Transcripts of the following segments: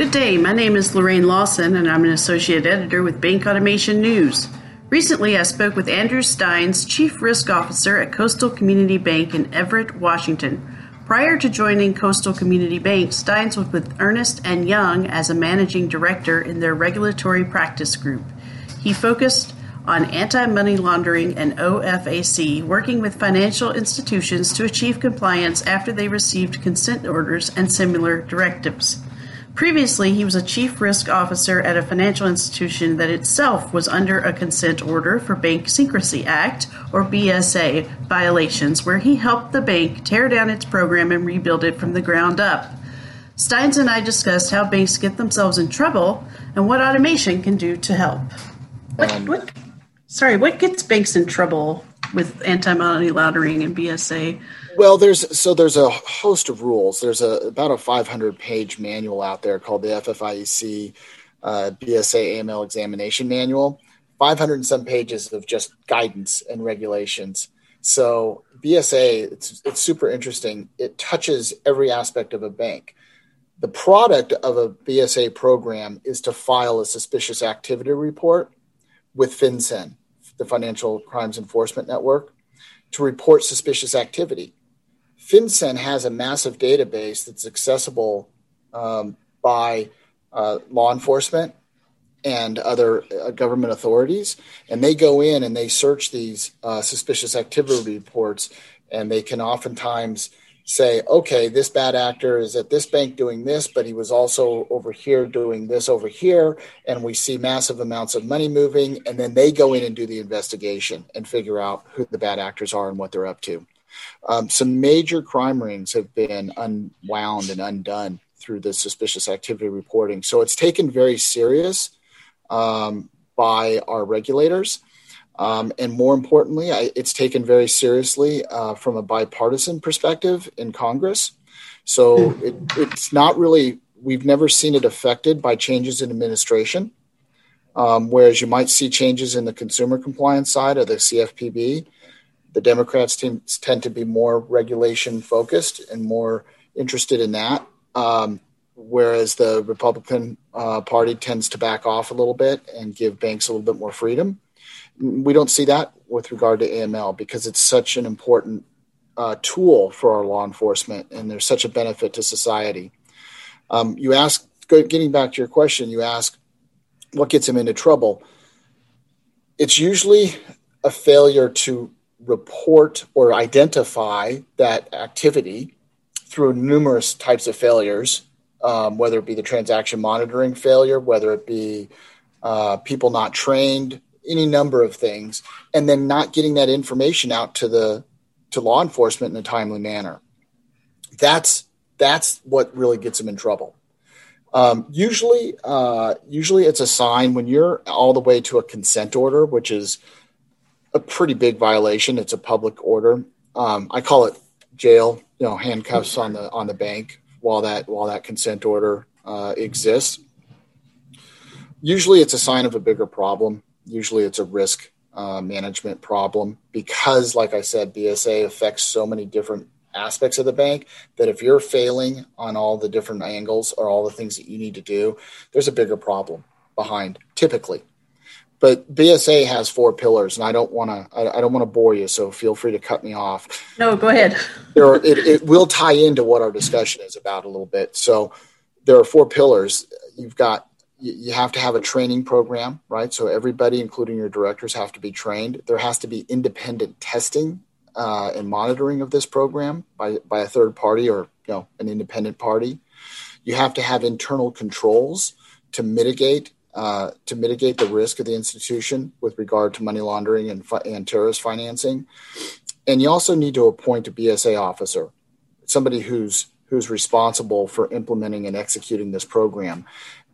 Good day. My name is Lorraine Lawson, and I'm an associate editor with Bank Automation News. Recently, I spoke with Andrew Stines, Chief Risk Officer at Coastal Community Bank in Everett, Washington. Prior to joining Coastal Community Bank, Stines was with Ernst and Young as a managing director in their regulatory practice group. He focused on anti money laundering and OFAC, working with financial institutions to achieve compliance after they received consent orders and similar directives. Previously, he was a chief risk officer at a financial institution that itself was under a consent order for Bank Secrecy Act, or BSA, violations, where he helped the bank tear down its program and rebuild it from the ground up. Stines and I discussed how banks get themselves in trouble and what automation can do to help. What, um, what, sorry, what gets banks in trouble with anti-money laundering and BSA? Well, there's so there's a host of rules. There's a about a 500 page manual out there called the FFIEC uh, BSA AML examination manual. 500 and some pages of just guidance and regulations. So BSA, it's it's super interesting. It touches every aspect of a bank. The product of a BSA program is to file a suspicious activity report with FinCEN, the Financial Crimes Enforcement Network, to report suspicious activity. FinCEN has a massive database that's accessible um, by uh, law enforcement and other uh, government authorities, and they go in and they search these uh, suspicious activity reports, and they can oftentimes say, okay, this bad actor is at this bank doing this, but he was also over here doing this over here. And we see massive amounts of money moving. And then they go in and do the investigation and figure out who the bad actors are and what they're up to. Um, some major crime rings have been unwound and undone through the suspicious activity reporting. So it's taken very serious um, by our regulators. Um, and more importantly, I, it's taken very seriously uh, from a bipartisan perspective in Congress. So it, it's not really, we've never seen it affected by changes in administration. Um, whereas you might see changes in the consumer compliance side of the CFPB the Democrats tend, tend to be more regulation focused and more interested in that, um, whereas the Republican uh, Party tends to back off a little bit and give banks a little bit more freedom. We don't see that with regard to AML because it's such an important uh, tool for our law enforcement and there's such a benefit to society. Um, you ask, getting back to your question, you ask what gets them into trouble. It's usually a failure to report or identify that activity through numerous types of failures, um, whether it be the transaction monitoring failure, whether it be uh, people not trained, any number of things, and then not getting that information out to the to law enforcement in a timely manner. That's that's what really gets them in trouble. Um, usually, uh, usually it's a sign when you're all the way to a consent order, which is a pretty big violation. It's a public order. Um, I call it jail. You know, handcuffs on the on the bank while that while that consent order uh, exists. Usually, it's a sign of a bigger problem. Usually, it's a risk uh, management problem because, like I said, BSA affects so many different aspects of the bank that if you're failing on all the different angles or all the things that you need to do, there's a bigger problem behind typically but BSA has four pillars, and I don't want to I, I, don't want to bore you, so feel free to cut me off. No, go ahead. there are, it, it will tie into what our discussion is about a little bit. So there are four pillars. You've got you have to have a training program, right? So everybody, including your directors, have to be trained. There has to be independent testing uh, and monitoring of this program by by a third party or you know an independent party. You have to have internal controls to mitigate uh, to mitigate the risk of the institution with regard to money laundering and, and terrorist financing. And you also need to appoint a BSA officer, somebody who's who's responsible for implementing and executing this program.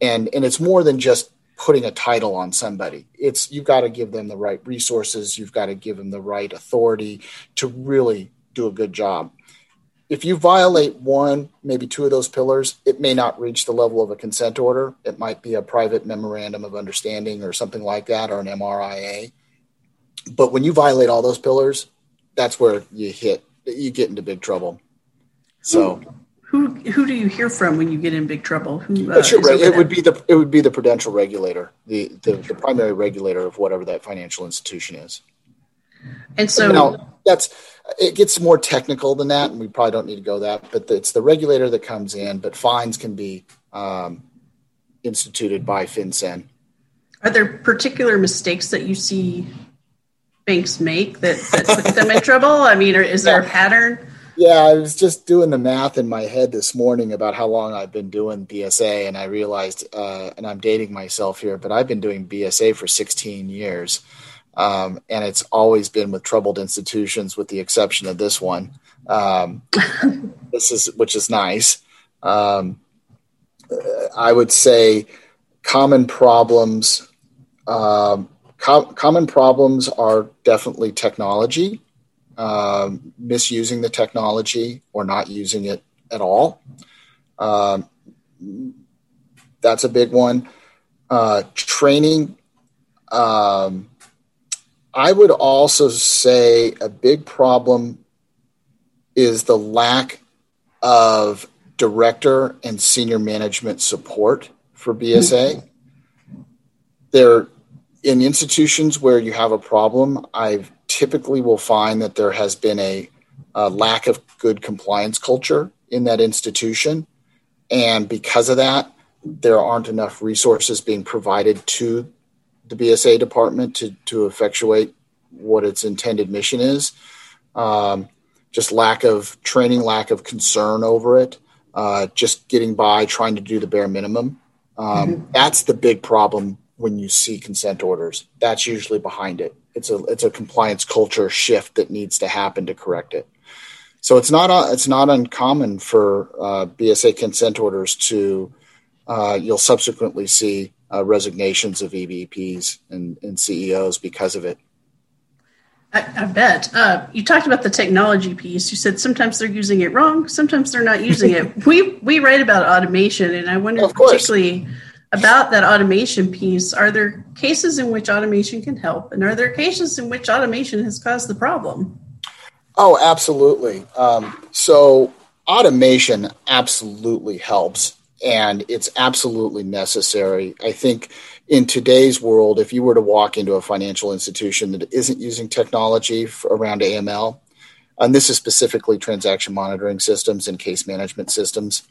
And and it's more than just putting a title on somebody. It's you've got to give them the right resources, you've got to give them the right authority to really do a good job if you violate one, maybe two of those pillars, it may not reach the level of a consent order. It might be a private memorandum of understanding or something like that, or an MRIA. But when you violate all those pillars, that's where you hit, you get into big trouble. So, hmm. Who, who do you hear from when you get in big trouble? Who? Uh, sure, right. It would be the it would be the prudential regulator, the, the the primary regulator of whatever that financial institution is. And so now, that's it gets more technical than that, and we probably don't need to go that. But it's the regulator that comes in, but fines can be um, instituted by FinCEN. Are there particular mistakes that you see banks make that, that put them in trouble? I mean, or is there a pattern? Yeah, I was just doing the math in my head this morning about how long I've been doing BSA, and I realized, uh, and I'm dating myself here, but I've been doing BSA for 16 years. Um, and it's always been with troubled institutions, with the exception of this one. Um, this is which is nice. Um, I would say common problems. Um, co- common problems are definitely technology, um, misusing the technology or not using it at all. Um, that's a big one. Uh, training. Um, I would also say a big problem is the lack of director and senior management support for BSA. There, in institutions where you have a problem, I typically will find that there has been a, a lack of good compliance culture in that institution. And because of that, there aren't enough resources being provided to the BSA department to to effectuate what its intended mission is. Um, just lack of training, lack of concern over it, uh, just getting by, trying to do the bare minimum. Um, mm-hmm. That's the big problem when you see consent orders. That's usually behind it. It's a it's a compliance culture shift that needs to happen to correct it. So it's not uh, it's not uncommon for uh, BSA consent orders to uh, you'll subsequently see uh, resignations of EVPs and, and, CEOs because of it. I, I bet. Uh, you talked about the technology piece. You said sometimes they're using it wrong, sometimes they're not using it. we we write about automation, and I wonder particularly about that automation piece. Are there cases in which automation can help, and are there cases in which automation has caused the problem? Oh, absolutely. Um, so automation absolutely helps and it's absolutely necessary. I think in today's world, if you were to walk into a financial institution that isn't using technology around AML, and this is specifically transaction monitoring systems and case management systems,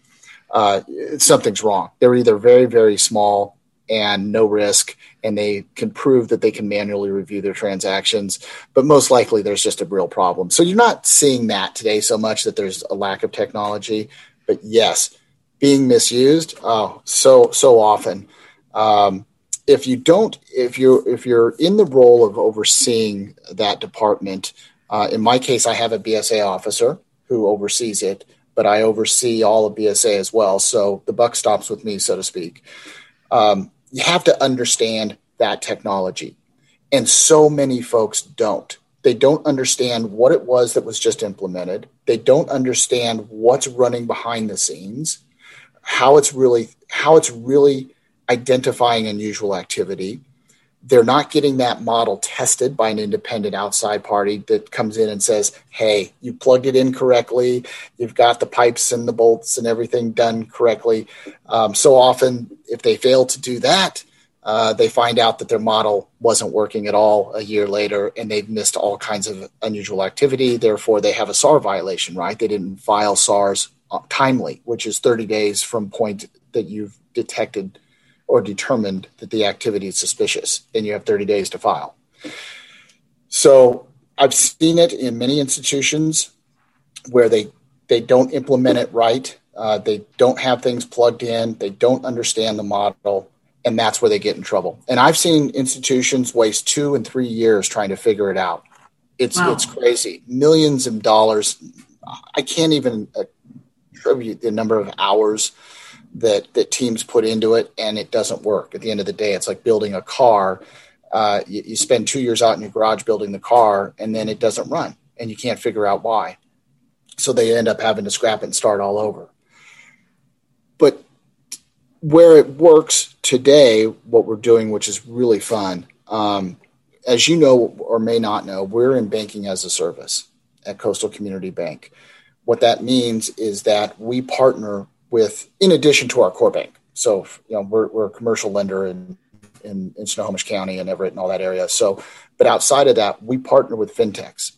uh, something's wrong. They're either very, very small and no risk, and they can prove that they can manually review their transactions, but most likely there's just a real problem. So you're not seeing that today so much that there's a lack of technology, but yes, being misused oh so so often um, if you don't if you if you're in the role of overseeing that department uh, in my case i have a bsa officer who oversees it but i oversee all of bsa as well so the buck stops with me so to speak um, you have to understand that technology and so many folks don't they don't understand what it was that was just implemented they don't understand what's running behind the scenes how it's really how it's really identifying unusual activity. They're not getting that model tested by an independent outside party that comes in and says, "Hey, you plugged it in correctly. You've got the pipes and the bolts and everything done correctly." Um, so often, if they fail to do that, uh, they find out that their model wasn't working at all a year later and they've missed all kinds of unusual activity. Therefore, they have a SAR violation, right? They didn't file SARs timely, which is 30 days from point that you've detected or determined that the activity is suspicious. Then you have 30 days to file. So I've seen it in many institutions where they they don't implement it right. Uh, they don't have things plugged in. They don't understand the model, and that's where they get in trouble. And I've seen institutions waste two and three years trying to figure it out. It's wow. it's crazy. Millions of dollars. I can't even attribute the number of hours that that teams put into it, and it doesn't work. At the end of the day, it's like building a car. Uh, you, you spend two years out in your garage building the car, and then it doesn't run, and you can't figure out why. So they end up having to scrap it and start all over. But where it works today, what we're doing, which is really fun, um, as you know or may not know, we're in banking as a service at Coastal Community Bank What that means is that we partner with, in addition to our core bank. So, you know, we're, we're a commercial lender in, in, in Snohomish County and Everett and all that area. So, but outside of that, we partner with fintechs.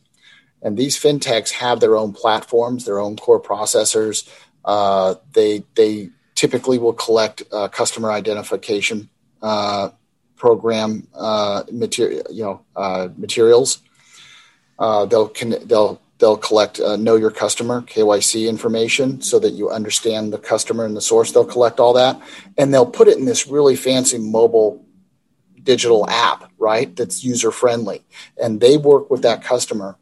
And these fintechs have their own platforms, their own core processors. Uh, they, they typically will collect uh, customer identification uh, program uh, material, you know, uh, materials. Uh, they'll con- they'll they'll collect uh, know your customer KYC information so that you understand the customer and the source. They'll collect all that and they'll put it in this really fancy mobile digital app, right? That's user friendly, and they work with that customer.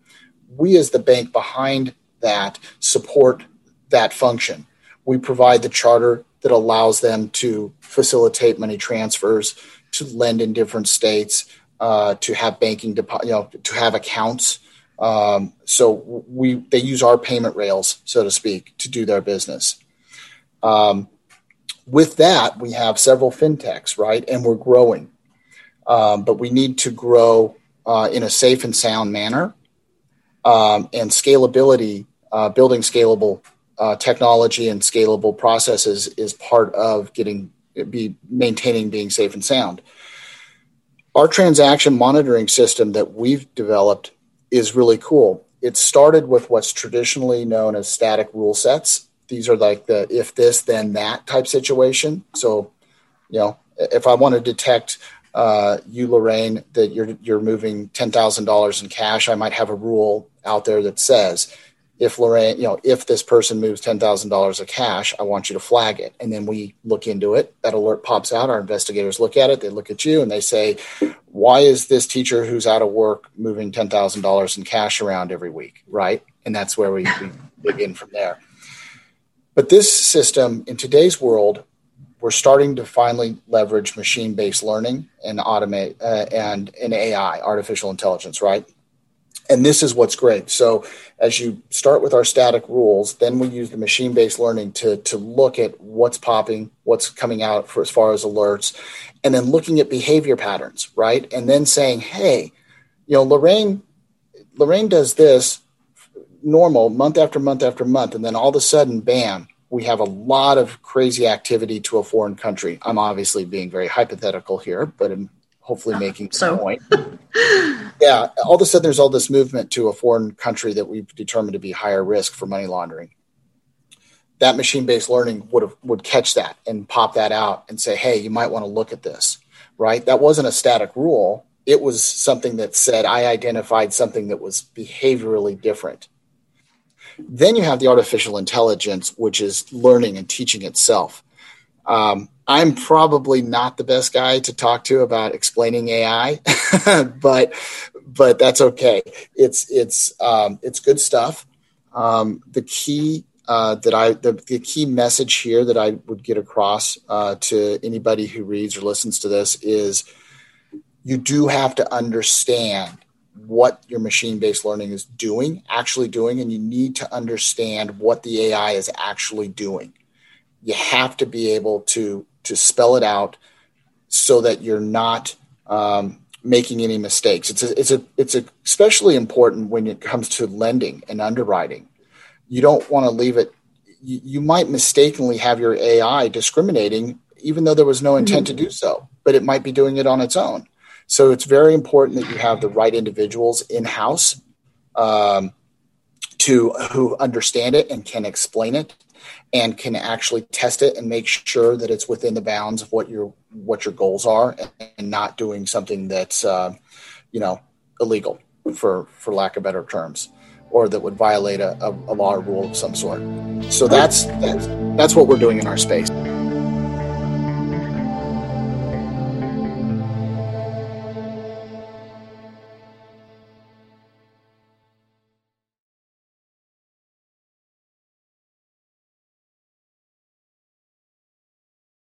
We as the bank behind that support that function. We provide the charter that allows them to facilitate money transfers, to lend in different states, uh, to have banking, depo- you know, to have accounts. Um, so we they use our payment rails, so to speak, to do their business. Um, with that, we have several fintechs, right, and we're growing, um, but we need to grow uh, in a safe and sound manner, um, and scalability, uh, building scalable uh, technology and scalable processes is part of getting be maintaining being safe and sound. Our transaction monitoring system that we've developed is really cool. It started with what's traditionally known as static rule sets. These are like the if this then that type situation. So, you know, if I want to detect uh, you, Lorraine, that you're you're moving ten thousand dollars in cash, I might have a rule out there that says if Lorraine, you know, if this person moves ten thousand dollars of cash, I want you to flag it. And then we look into it. That alert pops out. Our investigators look at it. They look at you and they say, "Why is this teacher who's out of work moving ten thousand dollars in cash around every week?" Right, and that's where we, we dig in from there. But this system in today's world, we're starting to finally leverage machine-based learning and automate uh, and and AI, artificial intelligence. Right and this is what's great. So as you start with our static rules, then we use the machine-based learning to to look at what's popping, what's coming out for as far as alerts, and then looking at behavior patterns, right? And then saying, hey, you know, Lorraine, Lorraine does this normal month after month after month, and then all of a sudden, bam, we have a lot of crazy activity to a foreign country. I'm obviously being very hypothetical here, but in hopefully making so. point. yeah, all of a sudden there's all this movement to a foreign country that we've determined to be higher risk for money laundering. That machine-based learning would have would catch that and pop that out and say, "Hey, you might want to look at this." Right? That wasn't a static rule. It was something that said I identified something that was behaviorally different. Then you have the artificial intelligence, which is learning and teaching itself. Um, I'm probably not the best guy to talk to about explaining AI, but but that's okay. It's it's um, it's good stuff. Um, the key uh, that I the, the, key message here that I would get across uh, to anybody who reads or listens to this is you do have to understand what your machine based learning is doing, actually doing, and you need to understand what the AI is actually doing you have to be able to to spell it out so that you're not um, making any mistakes. It's a, it's a it's especially important when it comes to lending and underwriting. You don't want to leave it. You, you, might mistakenly have your AI discriminating, even though there was no intent mm-hmm. to do so, but it might be doing it on its own. So it's very important that you have the right individuals in house um, to who understand it and can explain it and can actually test it and make sure that it's within the bounds of what your what your goals are and not doing something that's uh, you know illegal for for lack of better terms or that would violate a, a, law or rule of some sort. So that's that's that's what we're doing in our space